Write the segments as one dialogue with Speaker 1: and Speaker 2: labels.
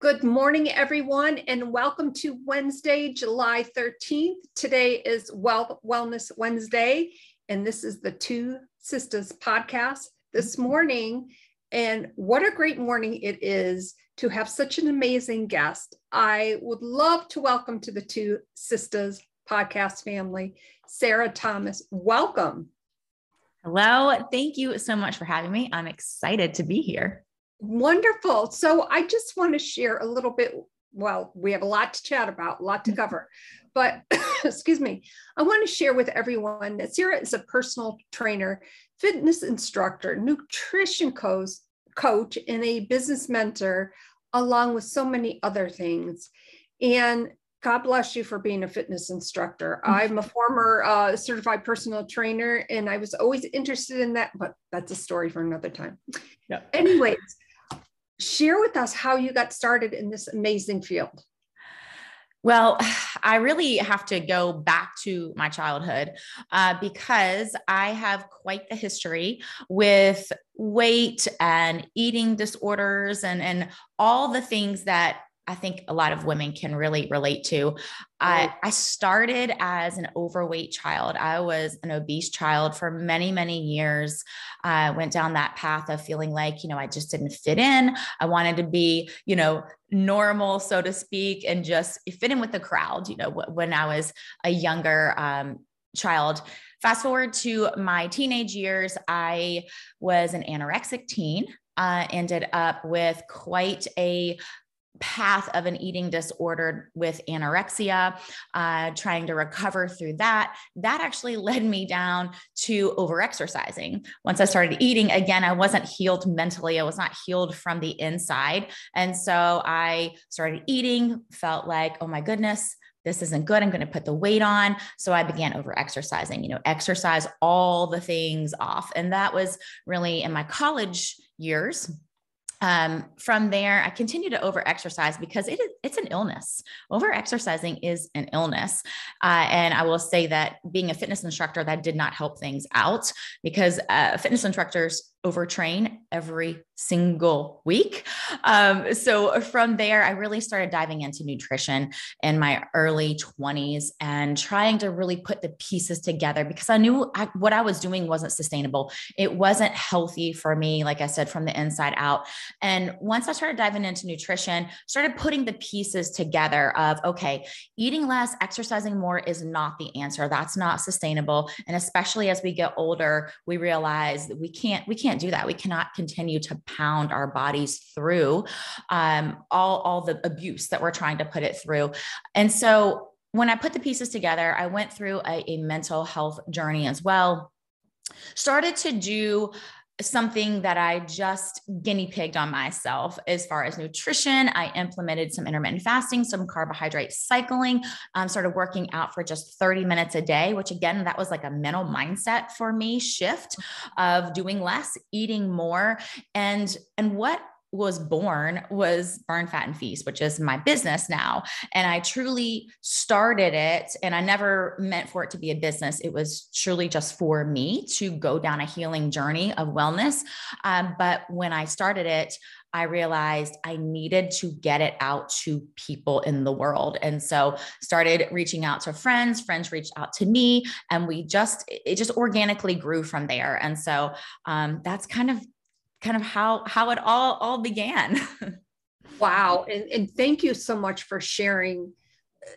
Speaker 1: Good morning, everyone, and welcome to Wednesday, July 13th. Today is well, Wellness Wednesday, and this is the Two Sisters podcast this morning. And what a great morning it is to have such an amazing guest. I would love to welcome to the Two Sisters podcast family, Sarah Thomas. Welcome.
Speaker 2: Hello. Thank you so much for having me. I'm excited to be here.
Speaker 1: Wonderful. So I just want to share a little bit. Well, we have a lot to chat about, a lot to cover, but excuse me, I want to share with everyone that Sarah is a personal trainer, fitness instructor, nutrition coach, coach, and a business mentor, along with so many other things. And God bless you for being a fitness instructor. I'm a former uh, certified personal trainer, and I was always interested in that, but that's a story for another time. Yeah. Anyways, share with us how you got started in this amazing field.
Speaker 2: Well, I really have to go back to my childhood uh, because I have quite the history with weight and eating disorders and, and all the things that I think a lot of women can really relate to. I, I started as an overweight child. I was an obese child for many, many years. I went down that path of feeling like, you know, I just didn't fit in. I wanted to be, you know, normal, so to speak, and just fit in with the crowd, you know, when I was a younger um, child. Fast forward to my teenage years, I was an anorexic teen. Uh, ended up with quite a path of an eating disorder with anorexia, uh, trying to recover through that, that actually led me down to overexercising. Once I started eating, again, I wasn't healed mentally, I was not healed from the inside. And so I started eating, felt like, oh my goodness, this isn't good. I'm going to put the weight on. So I began over exercising, you know, exercise all the things off. And that was really in my college years um, from there, I continue to over exercise because it is, it's an illness. Over exercising is an illness. Uh, and I will say that being a fitness instructor, that did not help things out because uh, fitness instructors overtrain every single week. Um, so from there, I really started diving into nutrition in my early 20s and trying to really put the pieces together because I knew I, what I was doing wasn't sustainable. It wasn't healthy for me, like I said, from the inside out. And once I started diving into nutrition, started putting the pieces together of, okay, eating less, exercising more is not the answer. That's not sustainable. And especially as we get older, we realize that we can't, we can't can't do that. We cannot continue to pound our bodies through um, all, all the abuse that we're trying to put it through. And so when I put the pieces together, I went through a, a mental health journey as well. Started to do something that I just guinea pigged on myself as far as nutrition. I implemented some intermittent fasting, some carbohydrate cycling, um, started working out for just 30 minutes a day, which again, that was like a mental mindset for me shift of doing less, eating more. And, and what was born was Burn Fat and Feast, which is my business now. And I truly started it, and I never meant for it to be a business. It was truly just for me to go down a healing journey of wellness. Um, but when I started it, I realized I needed to get it out to people in the world. And so started reaching out to friends, friends reached out to me, and we just, it just organically grew from there. And so um, that's kind of kind of how how it all all began.
Speaker 1: wow, and and thank you so much for sharing uh,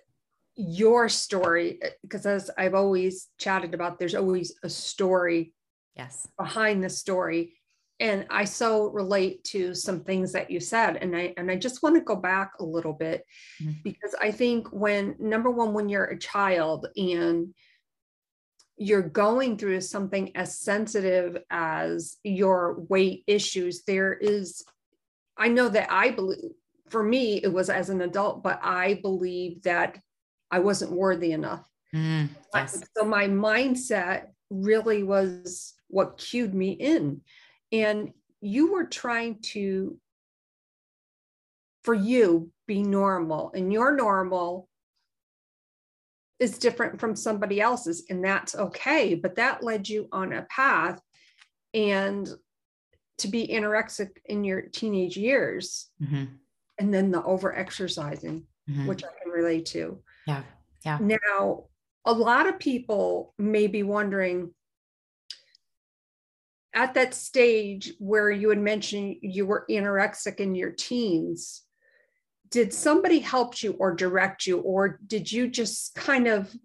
Speaker 1: your story because uh, as I've always chatted about, there's always a story
Speaker 2: yes
Speaker 1: behind the story and i so relate to some things that you said and i and i just want to go back a little bit mm-hmm. because i think when number one when you're a child and you're going through something as sensitive as your weight issues, there is, I know that I believe, for me, it was as an adult, but I believe that I wasn't worthy enough. Mm, yes. So my mindset really was what cued me in. And you were trying to, for you, be normal, and your normal is different from somebody else's, and that's okay. But that led you on a path and to be anorexic in your teenage years. Mm-hmm. and then the over exercising, mm-hmm. which I can relate to.
Speaker 2: Yeah. Yeah.
Speaker 1: Now, a lot of people may be wondering at that stage where you had mentioned you were anorexic in your teens, did somebody help you or direct you, or did you just kind of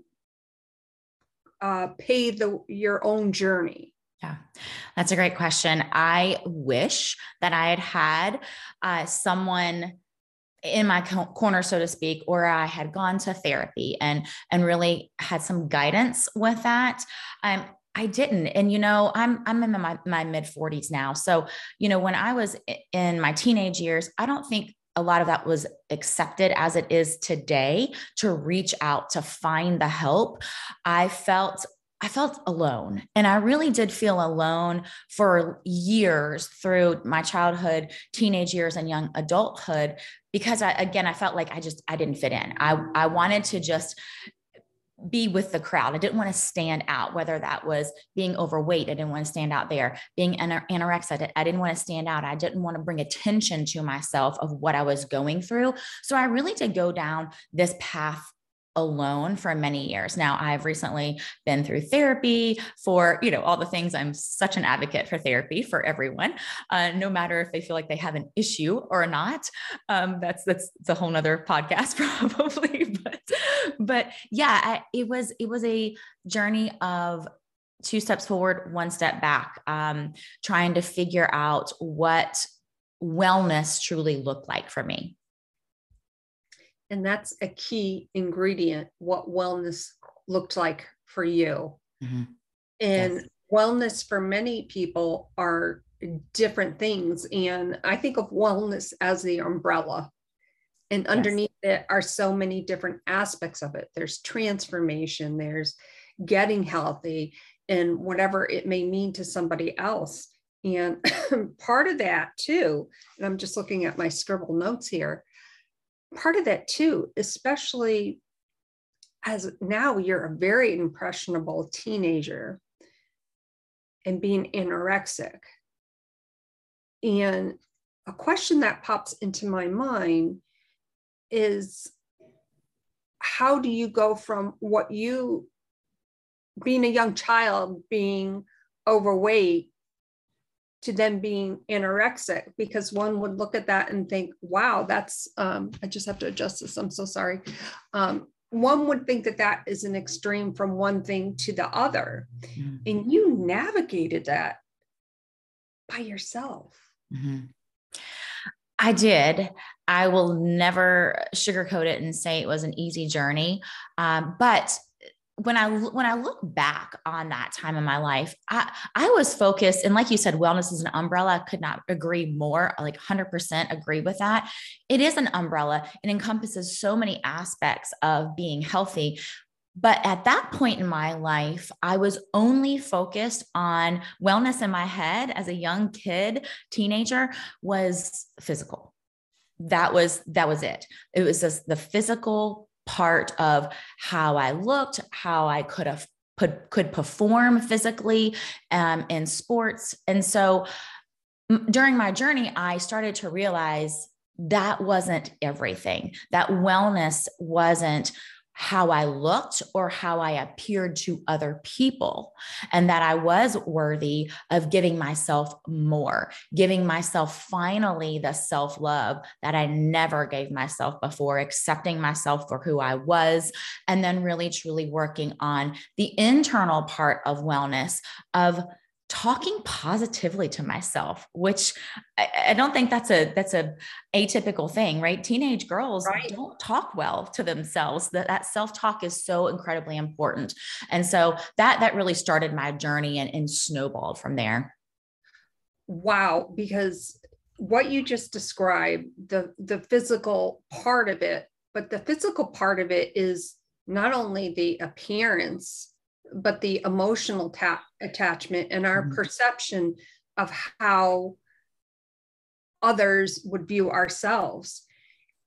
Speaker 1: uh, pave the your own journey?
Speaker 2: Yeah, that's a great question. I wish that I had had uh, someone in my corner so to speak or i had gone to therapy and and really had some guidance with that um I didn't. And you know, I'm I'm in my, my mid 40s now. So, you know, when I was in my teenage years, I don't think a lot of that was accepted as it is today to reach out to find the help. I felt I felt alone. And I really did feel alone for years through my childhood, teenage years, and young adulthood because I, again, I felt like I just, I didn't fit in. I, I wanted to just be with the crowd. I didn't want to stand out, whether that was being overweight. I didn't want to stand out there. Being an anorexic, I didn't want to stand out. I didn't want to bring attention to myself of what I was going through. So I really did go down this path alone for many years. Now I've recently been through therapy for, you know, all the things. I'm such an advocate for therapy for everyone, uh, no matter if they feel like they have an issue or not. Um, that's, that's, a whole nother podcast probably, but, but yeah, I, it was, it was a journey of two steps forward, one step back, um, trying to figure out what wellness truly looked like for me.
Speaker 1: And that's a key ingredient, what wellness looked like for you. Mm-hmm. And yes. wellness for many people are different things. And I think of wellness as the umbrella. And underneath yes. it are so many different aspects of it. There's transformation, there's getting healthy, and whatever it may mean to somebody else. And part of that, too, and I'm just looking at my scribble notes here, part of that too, especially as now you're a very impressionable teenager and being anorexic. And a question that pops into my mind is how do you go from what you being a young child being overweight to then being anorexic? Because one would look at that and think wow that's um, i just have to adjust this. I'm so sorry. Um, one would think that that is an extreme from one thing to the other. Mm-hmm. and you navigated that by yourself. Mm-hmm.
Speaker 2: i did i will never sugarcoat it and say it was an easy journey um, but when I when I look back on that time in my life, I I was focused and like you said, wellness is an umbrella. I could not agree more. Like 100% agree with that. It is an umbrella. It encompasses so many aspects of being healthy. But at that point in my life, I was only focused on wellness in my head as a young kid, teenager was physical. That was that was it. It was just the physical part of how I looked, how I could have put, could perform physically um, in sports. And so m- during my journey, I started to realize that wasn't everything. That wellness wasn't how I looked or how I appeared to other people, and that I was worthy of giving myself more, giving myself finally the self love that I never gave myself before, accepting myself for who I was, and then really truly working on the internal part of wellness of talking positively to myself which I, I, don't think that's a that's a atypical thing right? Teenage girls right. don't talk well to themselves. That that self-talk is so incredibly important. And so that that really started my journey and, and snowballed from there.
Speaker 1: Wow. Because what you just described the the physical part of it but the physical part of it is not only the appearance but the emotional ta- attachment and our mm-hmm. perception of how others would view ourselves.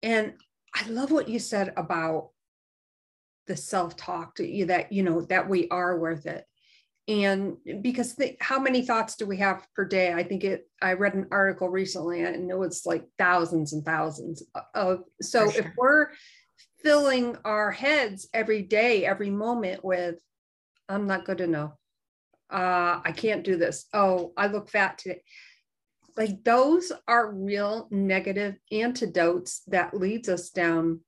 Speaker 1: And I love what you said about the self-talk that you know that we are worth it. and because the, how many thoughts do we have per day i think it i read an article recently and it was like thousands and thousands of so sure. if we're filling our heads every day every moment with i'm not good enough. Uh, i can't do this. Oh i look fat today. Like those are real negative antidotes that leads us down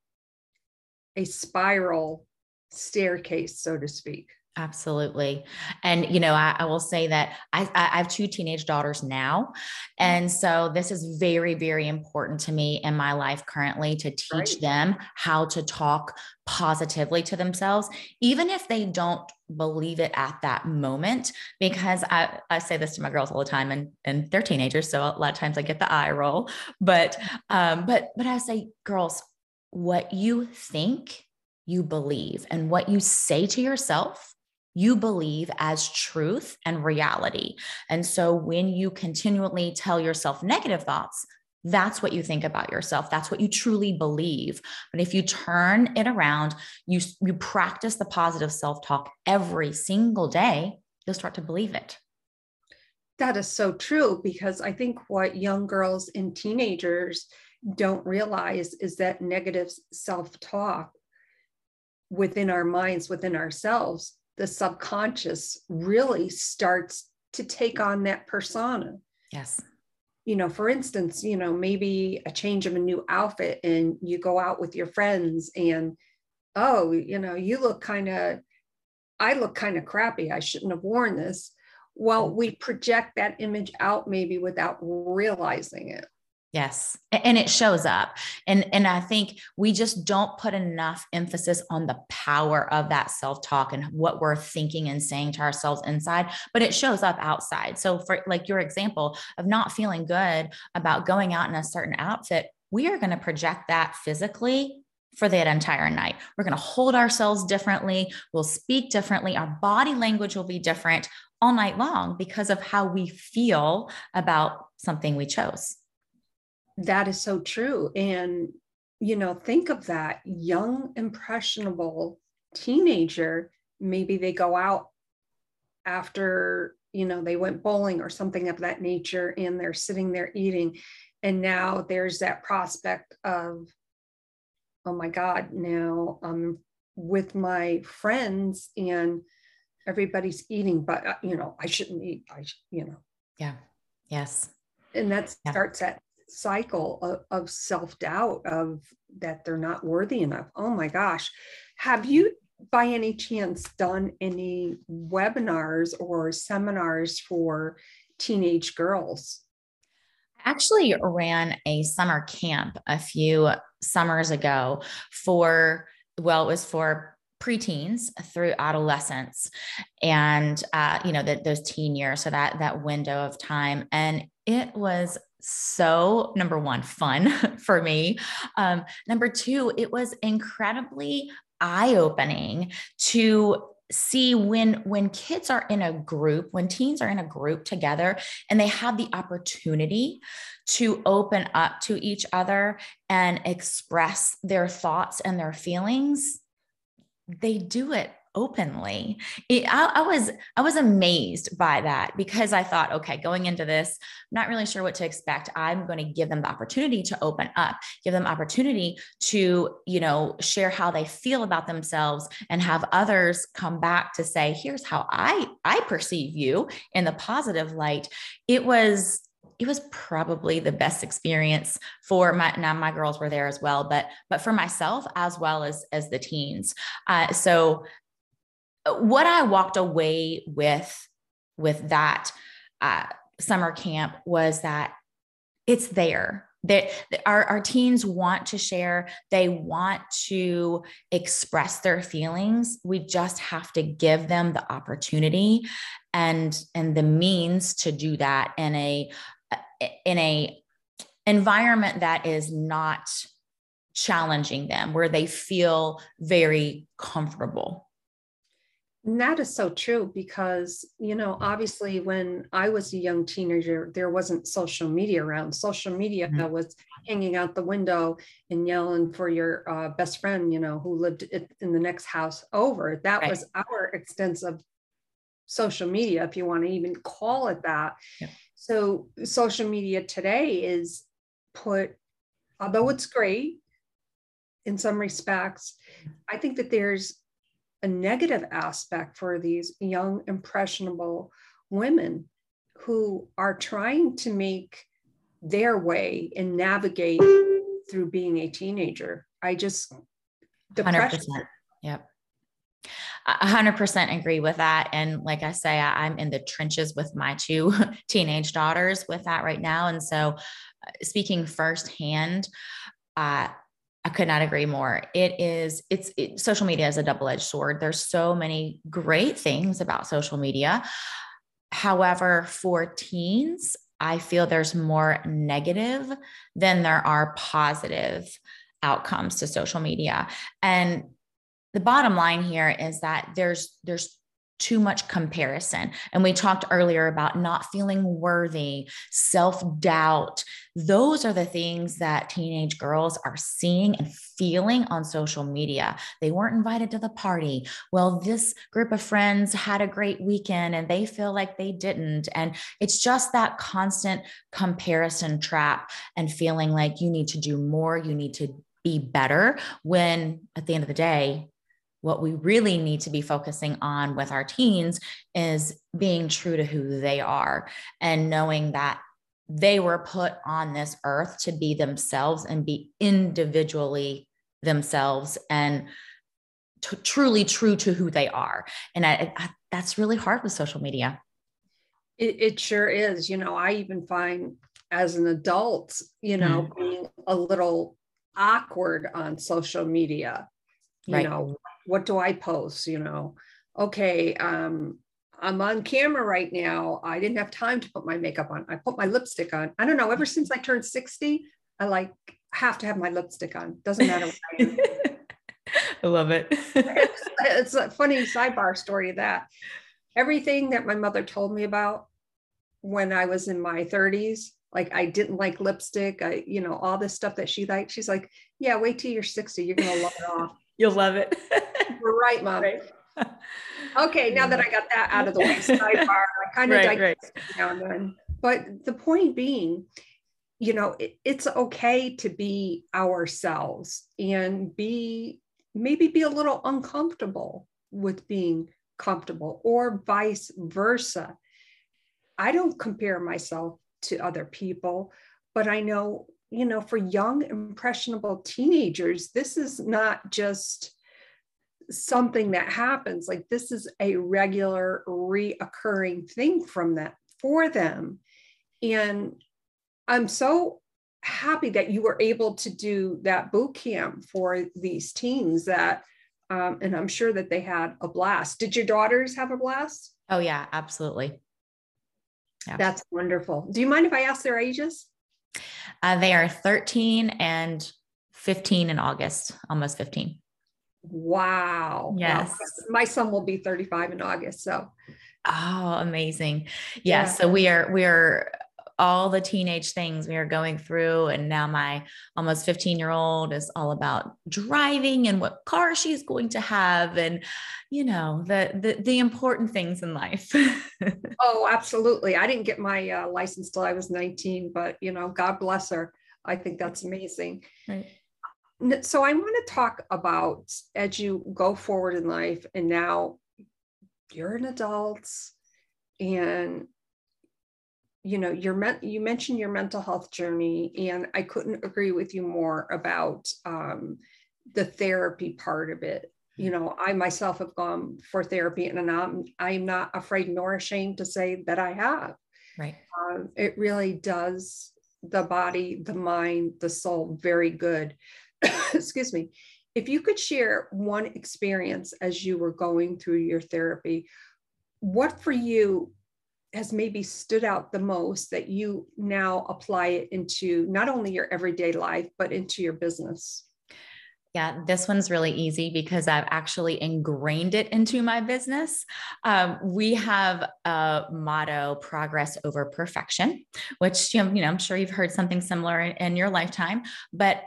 Speaker 1: a spiral staircase so to speak
Speaker 2: Absolutely. And, you know, I, I will say that I, I, have two teenage daughters now. Mm-hmm. And so this is very, very important to me in my life currently to teach right. them how to talk positively to themselves, even if they don't believe it at that moment. Because I, I say this to my girls all the time and, and they're teenagers. So a lot of times I get the eye roll, but, um, but, but I say, girls, what you think you believe and what you say to yourself you believe as truth and reality. And so when you continually tell yourself negative thoughts, that's what you think about yourself. That's what you truly believe. But if you turn it around, you, you practice the positive self talk every single day, you'll start to believe it.
Speaker 1: That is so true because I think what young girls and teenagers don't realize is that negative self talk within our minds, within ourselves, the subconscious really starts to take on that persona.
Speaker 2: Yes.
Speaker 1: You know, for instance, you know, maybe a change of a new outfit and you go out with your friends and, oh, you know, you look kind of, I look kind of crappy. I shouldn't have worn this. Well, we project that image out maybe without realizing it.
Speaker 2: Yes. And it shows up. And, and I think we just don't put enough emphasis on the power of that self talk and what we're thinking and saying to ourselves inside, but it shows up outside. So, for like your example of not feeling good about going out in a certain outfit, we are going to project that physically for that entire night. We're going to hold ourselves differently. We'll speak differently. Our body language will be different all night long because of how we feel about something we chose.
Speaker 1: That is so true. And, you know, think of that young, impressionable teenager. Maybe they go out after, you know, they went bowling or something of that nature and they're sitting there eating. And now there's that prospect of, oh my God, now I'm with my friends and everybody's eating, but, uh, you know, I shouldn't eat. I, you know.
Speaker 2: Yeah. Yes.
Speaker 1: And that yeah. starts at cycle of, of self-doubt of that they're not worthy enough. Oh my gosh. Have you by any chance done any webinars or seminars for teenage girls?
Speaker 2: I actually ran a summer camp a few summers ago for well it was for preteens through adolescence and uh, you know those teen years. So that that window of time. And it was so number one fun for me. Um, number two it was incredibly eye-opening to see when when kids are in a group when teens are in a group together and they have the opportunity to open up to each other and express their thoughts and their feelings they do it openly. It, I, I, was I was amazed by that because I thought, okay, going into this, I'm not really sure what to expect. I'm going to give them the opportunity to open up, give them opportunity to you know share how they feel about themselves, and have others come back to say, here's how I I perceive you in the positive light. It was it was probably the best experience for my now my girls were there as well but but for myself as well as as the teens uh, so what I walked away with with that uh, summer camp was that it's there. That our, our teens want to share. They want to express their feelings. We just have to give them the opportunity and and the means to do that in a in a environment that is not challenging them where they feel very comfortable
Speaker 1: and that is so true because, you know, obviously when I was a young teenager, there wasn't social media around. Social media mm-hmm. was hanging out the window and yelling for your uh, best friend, you know, who lived in the next house over. That right. was our extensive social media, if you want to even call it that. Yeah. So, social media today is put, although it's great in some respects, I think that there's a negative aspect for these young, impressionable women who are trying to make their way and navigate through being a teenager. I just,
Speaker 2: depression. 100%. Yep. 100% agree with that. And like I say, I, am in the trenches with my two teenage daughters with that right now. And so, uh, speaking firsthand, uh, I could not agree more. It is, it's it, social media is a double edged sword. There's so many great things about social media. However, for teens, I feel there's more negative than there are positive outcomes to social media. And the bottom line here is that there's there's too much comparison. And we talked earlier about not feeling worthy, self doubt. Those are the things that teenage girls are seeing and feeling on social media. They weren't invited to the party. Well, this group of friends had a great weekend and they feel like they didn't. And it's just that constant comparison trap and feeling like you need to do more, you need to be better when at the end of the day, what we really need to be focusing on with our teens is being true to who they are and knowing that they were put on this earth to be themselves and be individually themselves and t- truly true to who they are. And I, I, that's really hard with social media.
Speaker 1: It, it, sure is. You know, I even find as an adult, you know, mm. being a little awkward on social media. You right. know, what do I post? You know, okay, um, I'm on camera right now. I didn't have time to put my makeup on. I put my lipstick on. I don't know. Ever since I turned 60, I like have to have my lipstick on. Doesn't matter what I.
Speaker 2: I love it.
Speaker 1: it's, it's a funny sidebar story of that. Everything that my mother told me about when I was in my 30s, like I didn't like lipstick, I, you know, all this stuff that she liked. She's like, yeah, wait till you're 60. You're gonna love it off.
Speaker 2: You'll love it.
Speaker 1: Right, mom. Right. Okay, now that I got that out of the way, sidebar, I kind of right, right. now and then. But the point being, you know, it, it's okay to be ourselves and be maybe be a little uncomfortable with being comfortable or vice versa. I don't compare myself to other people, but I know you know, for young, impressionable teenagers, this is not just something that happens. Like this is a regular, reoccurring thing from that for them. And I'm so happy that you were able to do that boot camp for these teens that um, and I'm sure that they had a blast. Did your daughters have a blast?
Speaker 2: Oh yeah, absolutely.
Speaker 1: Yeah. That's wonderful. Do you mind if I ask their ages?
Speaker 2: Uh, they are 13 and 15 in August, almost 15.
Speaker 1: Wow.
Speaker 2: Yes.
Speaker 1: my son will be 35 in August. So
Speaker 2: Oh, amazing. Yes. Yeah. So we are we are all the teenage things we are going through. And now my almost 15 year old is all about driving and what car she's going to have and, you know, the, the, the important things in life.
Speaker 1: oh, absolutely. I didn't get my uh, license till I was 19, but, you know, God bless her. I think that's amazing. Right. So I want to talk about as you go forward in life and now you're an adult and you know your men- you mentioned your mental health journey and i couldn't agree with you more about um, the therapy part of it. You know i myself have gone for therapy and i'm i'm not afraid nor ashamed to say that i have.
Speaker 2: Right.
Speaker 1: Um, it really does the body the mind the soul very good excuse me if you could share one experience as you were going through your therapy what for you has maybe stood out the most that you now apply it into not only your everyday life, but into your business?
Speaker 2: Yeah, this one's really easy because I've actually ingrained it into my business. Um, we have a motto progress over perfection, which you know, I'm sure you've heard something similar in, in your lifetime. But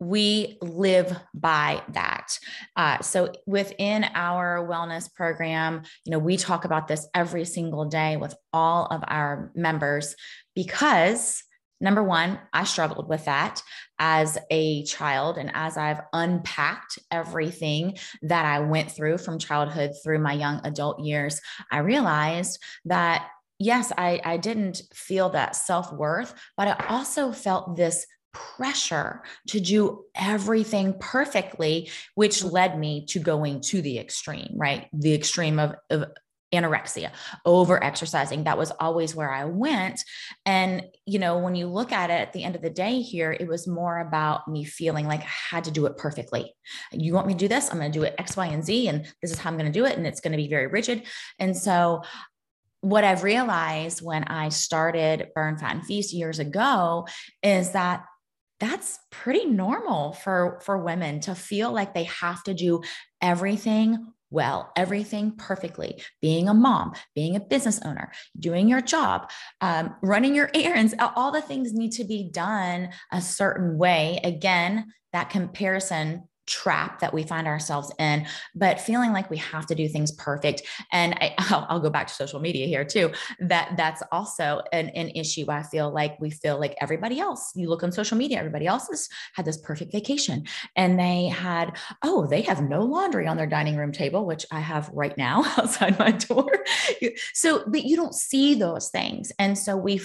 Speaker 2: we live by that. Uh, so within our wellness program, you know, we talk about this every single day with all of our members because number one, I struggled with that as a child. And as I've unpacked everything that I went through from childhood through my young adult years, I realized that yes, I, I didn't feel that self worth, but I also felt this pressure to do everything perfectly, which mm. led me to going to the extreme, right? The extreme of, of anorexia, over exercising. That was always where I went. And, you know, when you look at it at the end of the day here, it was more about me feeling like I had to do it perfectly. You want me to do this? I'm going to do it X, Y, and Z. And this is how I'm going to do it. And it's going to be very rigid. And so what I've realized when I started Burn Fat and Feast years ago is that that's pretty normal for for women to feel like they have to do everything well, everything perfectly, being a mom, being a business owner, doing your job, um, running your errands, all the things need to be done a certain way. Again, that comparison trap that we find ourselves in, but feeling like we have to do things perfect. And I, will I'll go back to social media here too. That that's also an, an issue. I feel like we feel like everybody else. You look on social media, everybody else has had this perfect vacation, and they had oh they have no laundry on their dining room table, which I have right now outside my door. so, but you don't see those things, and so we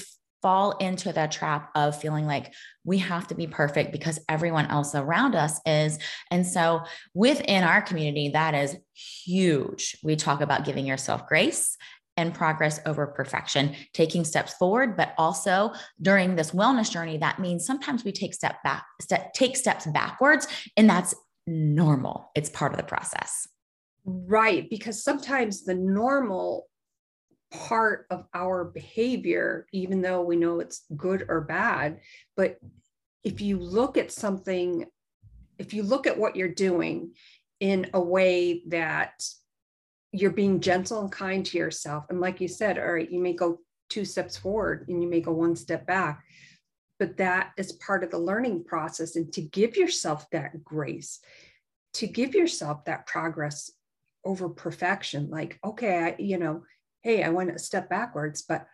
Speaker 2: fall into the trap of feeling like we have to be perfect because everyone else around us is. And so within our community, that is huge. We talk about giving yourself grace and progress over perfection, taking steps forward, but also during this wellness journey, that means sometimes we take step back, step, take steps backwards, and that's normal. It's part of the process.
Speaker 1: Right, because sometimes the normal part of our behavior, even though we know it's good or bad. But if you look at something, if you look at what you're doing in a way that you're being gentle and kind to yourself, and like you said, all right, you may go two steps forward and you may go one step back, but that is part of the learning process. And to give yourself that grace, to give yourself that progress over perfection, like, okay, I, you know, hey, I went a step backwards, but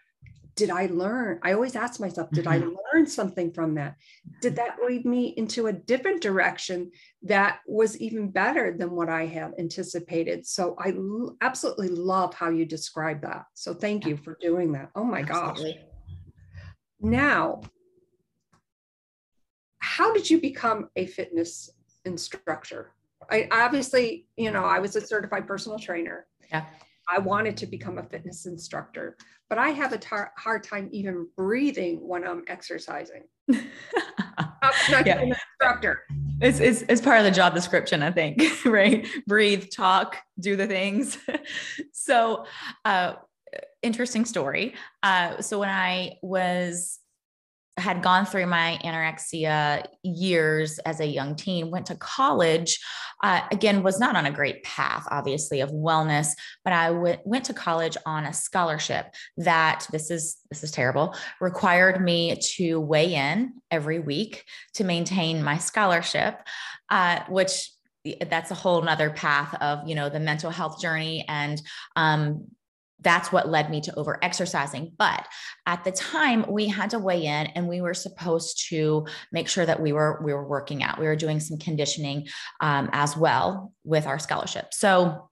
Speaker 1: did I learn? I always ask myself, did mm-hmm. I learn something from that? Did that lead me into a different direction that was even better than what I had anticipated? So I l- absolutely love how you describe that. So thank you for doing that. Oh my absolutely. gosh. Now, how did you become a fitness instructor? I obviously, you know, I was a certified personal trainer.
Speaker 2: Yeah.
Speaker 1: I wanted to become a fitness instructor, but I have a tar- hard time even breathing when I'm exercising. not yeah. an instructor.
Speaker 2: It's, it's, it's part of the job description, I think, right? Breathe, talk, do the things. so, uh, interesting story. Uh, so when I was had gone through my anorexia years as a young teen, went to college, uh, again, was not on a great path, obviously, of wellness, but I w- went to college on a scholarship that this is this is terrible required me to weigh in every week to maintain my scholarship, uh, which that's a whole nother path of you know the mental health journey and um, that's what led me to over exercising. But at the time, we had to weigh in and we were supposed to make sure that we were we were working out. We were doing some conditioning um, as well with our scholarship. So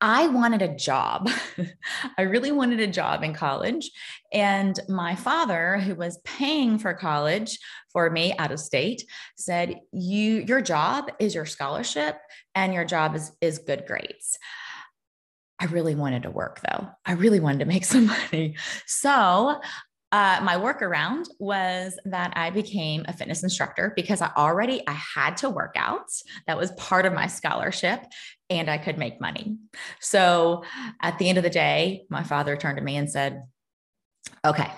Speaker 2: I wanted a job. I really wanted a job in college. And my father, who was paying for college for me out of state, said, You your job is your scholarship and your job is, is good grades. I really wanted to work though. I really wanted to make some money. So uh, my workaround was that I became a fitness instructor because I already I had to work out. That was part of my scholarship, and I could make money. So at the end of the day, my father turned to me and said, "Okay,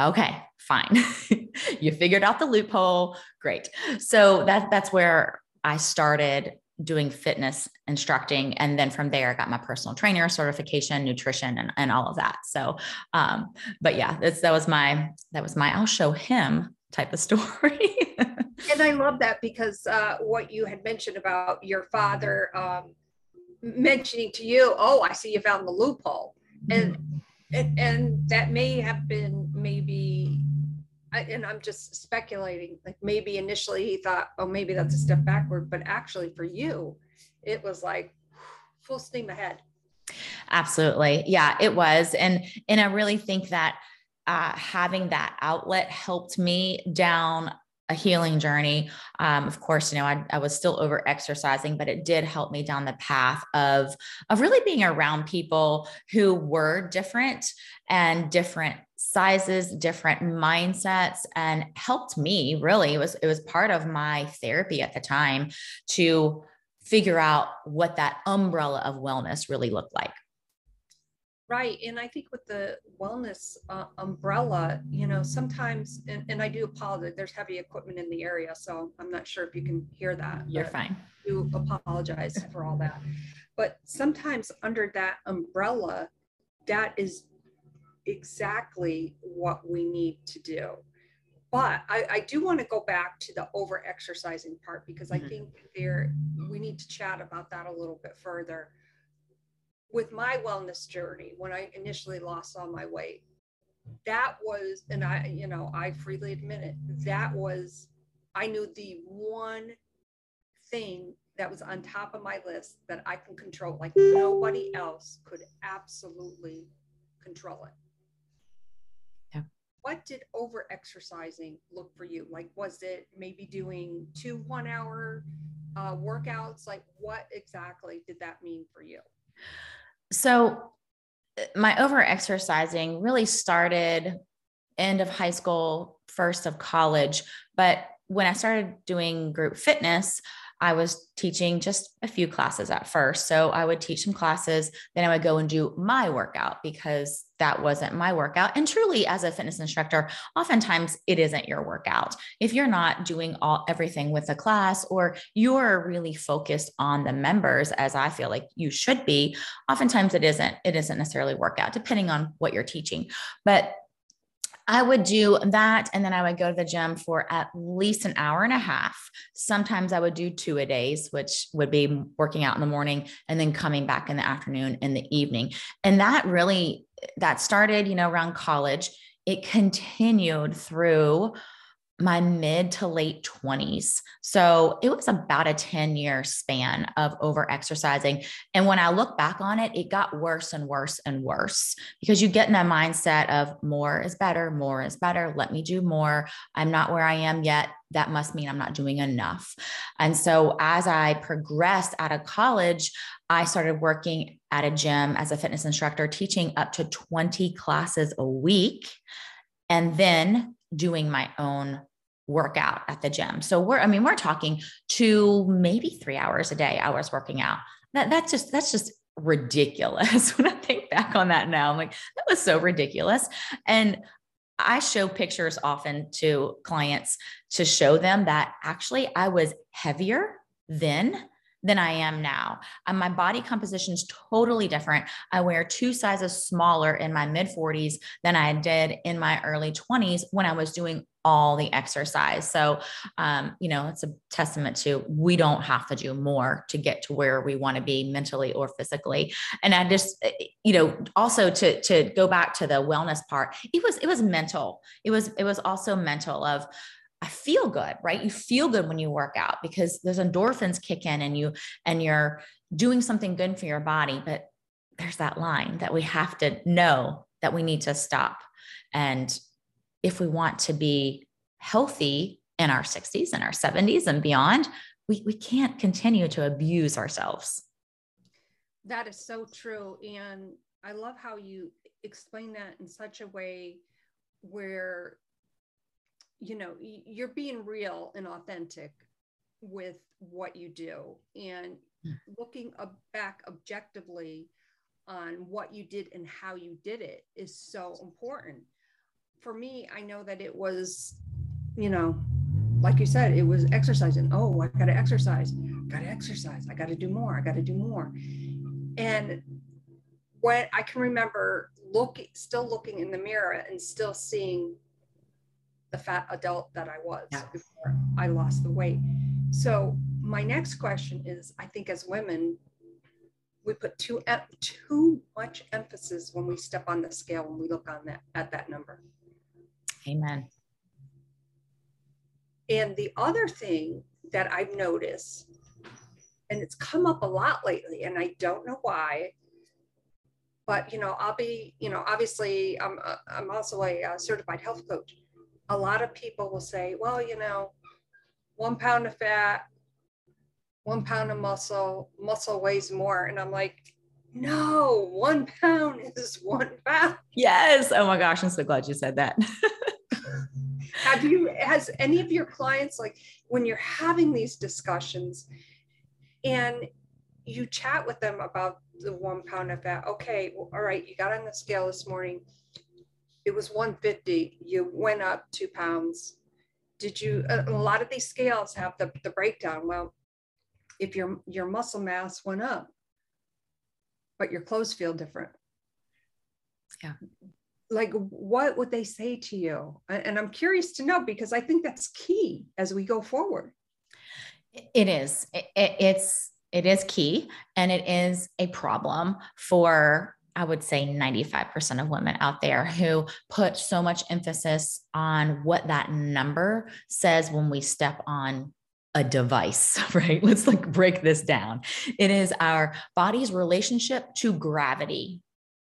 Speaker 2: okay, fine. you figured out the loophole. Great." So that that's where I started doing fitness instructing and then from there i got my personal trainer certification nutrition and, and all of that so um but yeah that was my that was my i'll show him type of story
Speaker 1: and I love that because uh, what you had mentioned about your father um, mentioning to you, oh, I see you found the loophole. And, mm-hmm. and, and that may have been maybe, and I'm just speculating, like maybe initially he thought, oh, maybe that's a step backward, but actually for you, it was like full steam ahead.
Speaker 2: Absolutely. Yeah, it was. And, and I really think that uh, having that outlet helped me down a healing journey. Um, of course, you know, I, I, was still over exercising, but it did help me down the path of, of really being around people who were different and different sizes, different mindsets, and helped me really. It was, it was part of my therapy at the time to figure out what that umbrella of wellness really looked like.
Speaker 1: Right. And I think with the wellness uh, umbrella, you know, sometimes, and, and I do apologize, there's heavy equipment in the area. So I'm not sure if you can hear that.
Speaker 2: You're fine.
Speaker 1: I do apologize for all that. But sometimes under that umbrella, that is exactly what we need to do. But I, I do want to go back to the over exercising part because I mm-hmm. think there we need to chat about that a little bit further with my wellness journey when I initially lost all my weight, that was, and I, you know, I freely admit it, that was, I knew the one thing that was on top of my list that I can control, like nobody else could absolutely control it. Yeah. What did over exercising look for you? Like, was it maybe doing two one hour uh, workouts? Like, what exactly did that mean for you?
Speaker 2: So uh, my over exercising really started end of high school, first of college. But when I started doing group fitness, I was teaching just a few classes at first. So I would teach some classes, then I would go and do my workout because that wasn't my workout. And truly, as a fitness instructor, oftentimes it isn't your workout. If you're not doing all everything with the class or you're really focused on the members, as I feel like you should be, oftentimes it isn't, it isn't necessarily workout, depending on what you're teaching. But I would do that. And then I would go to the gym for at least an hour and a half. Sometimes I would do two a days, which would be working out in the morning and then coming back in the afternoon in the evening. And that really, that started, you know, around college. It continued through my mid to late 20s. So it was about a 10 year span of over exercising. And when I look back on it, it got worse and worse and worse because you get in that mindset of more is better, more is better. Let me do more. I'm not where I am yet. That must mean I'm not doing enough. And so as I progressed out of college, I started working at a gym as a fitness instructor, teaching up to 20 classes a week. And then doing my own workout at the gym. So we're, I mean, we're talking two, maybe three hours a day was working out. That, that's just, that's just ridiculous. when I think back on that now, I'm like, that was so ridiculous. And I show pictures often to clients to show them that actually I was heavier then than I am now. And my body composition is totally different. I wear two sizes smaller in my mid 40s than I did in my early 20s when I was doing all the exercise. So, um, you know, it's a testament to we don't have to do more to get to where we want to be mentally or physically. And I just, eh, you know, also to to go back to the wellness part, it was it was mental. It was it was also mental of I feel good, right? You feel good when you work out because those endorphins kick in and you and you're doing something good for your body, but there's that line that we have to know that we need to stop. And if we want to be healthy in our 60s and our 70s and beyond, we, we can't continue to abuse ourselves.
Speaker 1: That is so true. And I love how you explain that in such a way where you know you're being real and authentic with what you do and hmm. looking back objectively on what you did and how you did it is so important. For me i know that it was you know like you said it was exercising. Oh i gotta exercise. Gotta exercise. I gotta do more. I gotta do more. And what i can remember looking still looking in the mirror and still seeing the fat adult that I was yeah. before I lost the weight. So my next question is, I think as women, we put too too much emphasis when we step on the scale when we look on that at that number.
Speaker 2: Amen.
Speaker 1: And the other thing that I've noticed, and it's come up a lot lately, and I don't know why, but you know, I'll be, you know, obviously, I'm uh, I'm also a uh, certified health coach. A lot of people will say, well, you know, one pound of fat, one pound of muscle, muscle weighs more, and I'm like, no, one pound is one pound.
Speaker 2: Yes. Oh my gosh, I'm so glad you said that.
Speaker 1: Have you, has any of your clients, like when you're having these discussions and you chat with them about the one pound of fat, okay, well, all right, you got on the scale this morning. It was 150. You went up two pounds. Did you, a, a lot of these scales have the, the breakdown. Well, if your, your muscle mass went up, but your clothes feel different.
Speaker 2: Yeah
Speaker 1: like what would they say to you and i'm curious to know because i think that's key as we go forward
Speaker 2: it is it, it's it is key and it is a problem for I would say 95% of women out there who put so much emphasis on what that number says when we step on a device, right? Let's like break this down. It is our body's relationship to gravity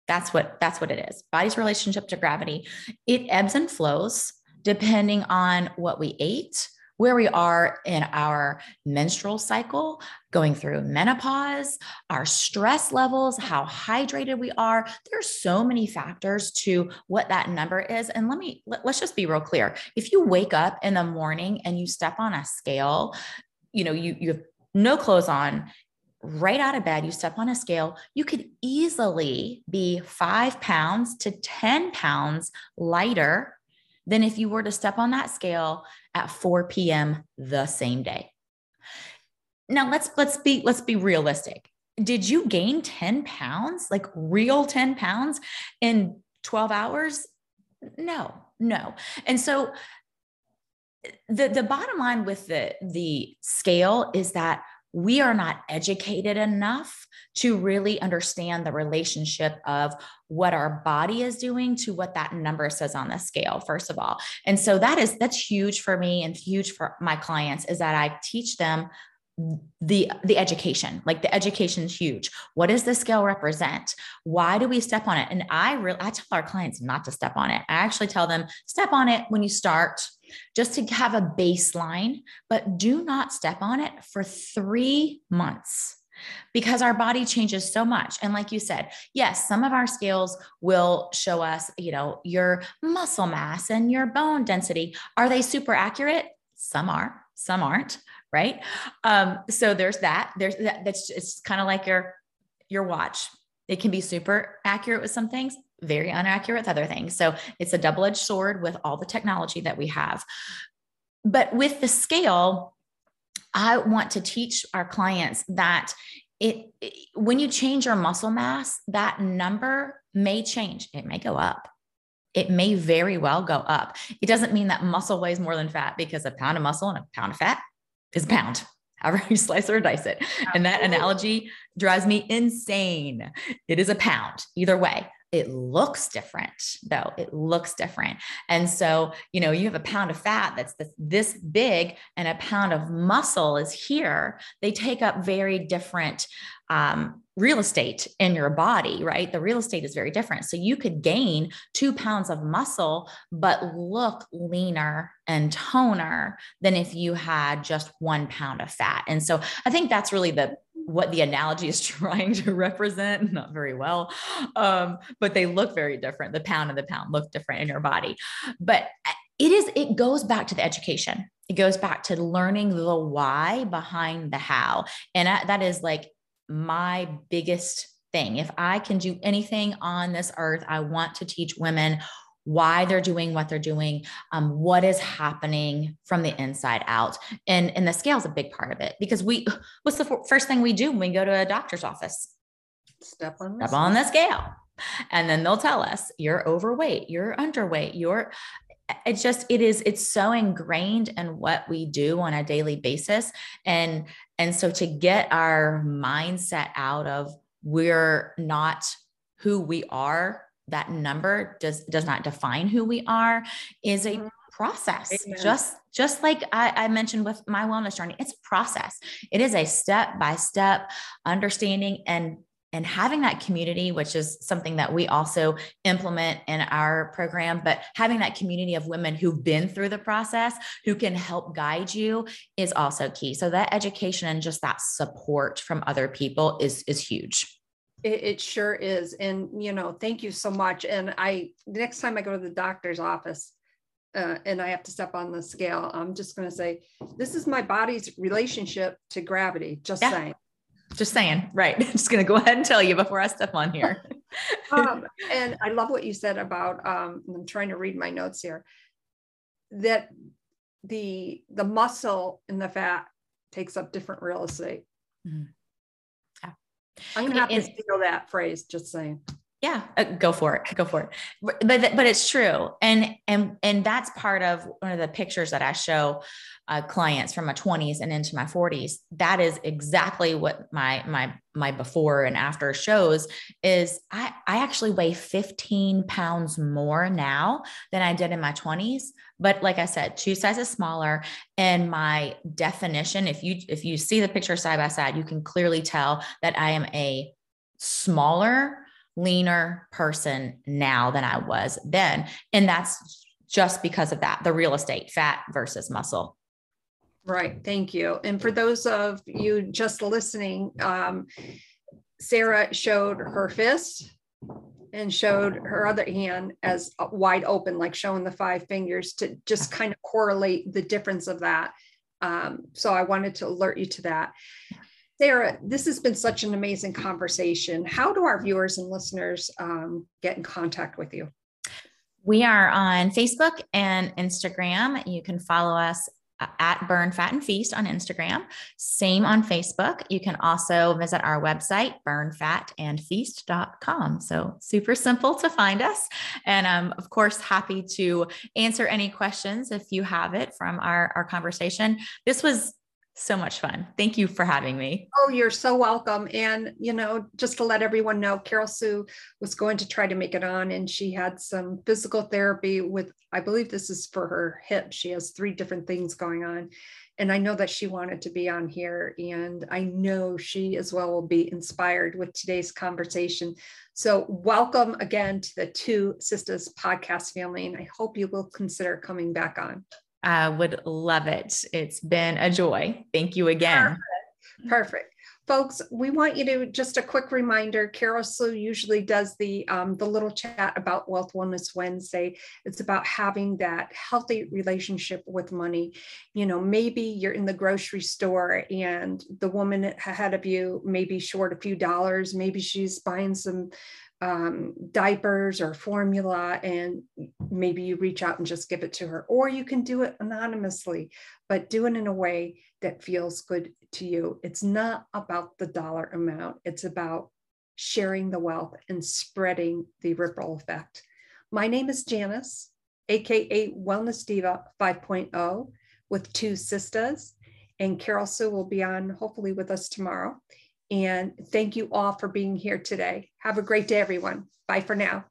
Speaker 2: that's what that's what it is. Body's relationship to gravity. It ebbs and flows depending on what we ate, where we are in our menstrual cycle, going through menopause, our stress levels, how hydrated we are. There's so many factors to what that number is. And let me let, us just be real clear. If you wake up in the morning and you step on a scale, you know, you you have no clothes on right out of bed, you step on a scale, you could easily be five pounds to 10 pounds lighter than if you were to step on that scale at 4 p.m. the same day. Now let's let's be let's be realistic. Did you gain 10 pounds, like real 10 pounds in 12 hours? No, no. And so the the bottom line with the the scale is that we are not educated enough to really understand the relationship of what our body is doing to what that number says on the scale first of all. And so that is that's huge for me and huge for my clients is that i teach them the the education like the education is huge what does the scale represent why do we step on it and i really i tell our clients not to step on it i actually tell them step on it when you start just to have a baseline, but do not step on it for three months because our body changes so much. And like you said, yes, some of our scales will show us, you know, your muscle mass and your bone density. Are they super accurate? Some are, some aren't, right? Um, so there's that. There's that. That's it's kind of like your your watch. It can be super accurate with some things, very inaccurate with other things. So it's a double edged sword with all the technology that we have. But with the scale, I want to teach our clients that it, it, when you change your muscle mass, that number may change. It may go up. It may very well go up. It doesn't mean that muscle weighs more than fat because a pound of muscle and a pound of fat is a pound however you slice or dice it. Absolutely. And that analogy drives me insane. It is a pound either way. It looks different though. It looks different. And so, you know, you have a pound of fat that's this, this big and a pound of muscle is here. They take up very different um, real estate in your body, right? The real estate is very different. So you could gain two pounds of muscle, but look leaner and toner than if you had just one pound of fat. And so I think that's really the what the analogy is trying to represent not very well um, but they look very different the pound and the pound look different in your body but it is it goes back to the education it goes back to learning the why behind the how and that is like my biggest thing if i can do anything on this earth i want to teach women why they're doing what they're doing, um, what is happening from the inside out. And, and the scale is a big part of it because we, what's the first thing we do when we go to a doctor's office?
Speaker 1: Step on,
Speaker 2: Step on the scale. And then they'll tell us you're overweight, you're underweight, you're, it's just it is it's so ingrained in what we do on a daily basis and and so to get our mindset out of we're not who we are that number does does not define who we are is a mm-hmm. process Amen. just just like I, I, mentioned with my wellness journey it's a process it is a step by step understanding and and having that community which is something that we also implement in our program but having that community of women who've been through the process who can help guide you is also key so that education and just that support from other people is is huge
Speaker 1: it, it, sure is. And, you know, thank you so much. And I, next time I go to the doctor's office uh, and I have to step on the scale, I'm just going to say, this is my body's relationship to gravity. Just yeah. saying.
Speaker 2: Just saying. Right. just going to go ahead and tell you before I step on here.
Speaker 1: um, and I love what you said about, um, I'm trying to read my notes here, that the, the muscle and the fat takes up different real estate. Mm-hmm. I'm gonna have to steal that phrase. Just saying.
Speaker 2: Yeah, uh, go for it. Go for it. But but it's true, and and and that's part of one of the pictures that I show uh, clients from my 20s and into my 40s. That is exactly what my my my before and after shows. Is I I actually weigh 15 pounds more now than I did in my 20s. But like I said, two sizes smaller, and my definition. If you if you see the picture side by side, you can clearly tell that I am a smaller leaner person now than I was then. And that's just because of that the real estate, fat versus muscle.
Speaker 1: Right. Thank you. And for those of you just listening, um, Sarah showed her fist and showed her other hand as wide open, like showing the five fingers to just kind of correlate the difference of that. Um, so I wanted to alert you to that. Sarah, this has been such an amazing conversation. How do our viewers and listeners um, get in contact with you?
Speaker 2: We are on Facebook and Instagram. You can follow us uh, at Burn Fat and Feast on Instagram. Same on Facebook. You can also visit our website, burnfatandfeast.com. So super simple to find us. And I'm, of course, happy to answer any questions if you have it from our, our conversation. This was so much fun. Thank you for having me.
Speaker 1: Oh, you're so welcome. And, you know, just to let everyone know, Carol Sue was going to try to make it on, and she had some physical therapy with, I believe this is for her hip. She has three different things going on. And I know that she wanted to be on here, and I know she as well will be inspired with today's conversation. So, welcome again to the Two Sisters podcast family, and I hope you will consider coming back on.
Speaker 2: I would love it. It's been a joy. Thank you again.
Speaker 1: Perfect. Perfect. Folks, we want you to just a quick reminder. Carol Sue usually does the um, the little chat about Wealth Wellness Wednesday. It's about having that healthy relationship with money. You know, maybe you're in the grocery store and the woman ahead of you may be short a few dollars. Maybe she's buying some um, diapers or formula, and maybe you reach out and just give it to her, or you can do it anonymously, but do it in a way that feels good to you. It's not about the dollar amount, it's about sharing the wealth and spreading the ripple effect. My name is Janice, aka Wellness Diva 5.0, with two sisters, and Carol Sue will be on hopefully with us tomorrow. And thank you all for being here today. Have a great day, everyone. Bye for now.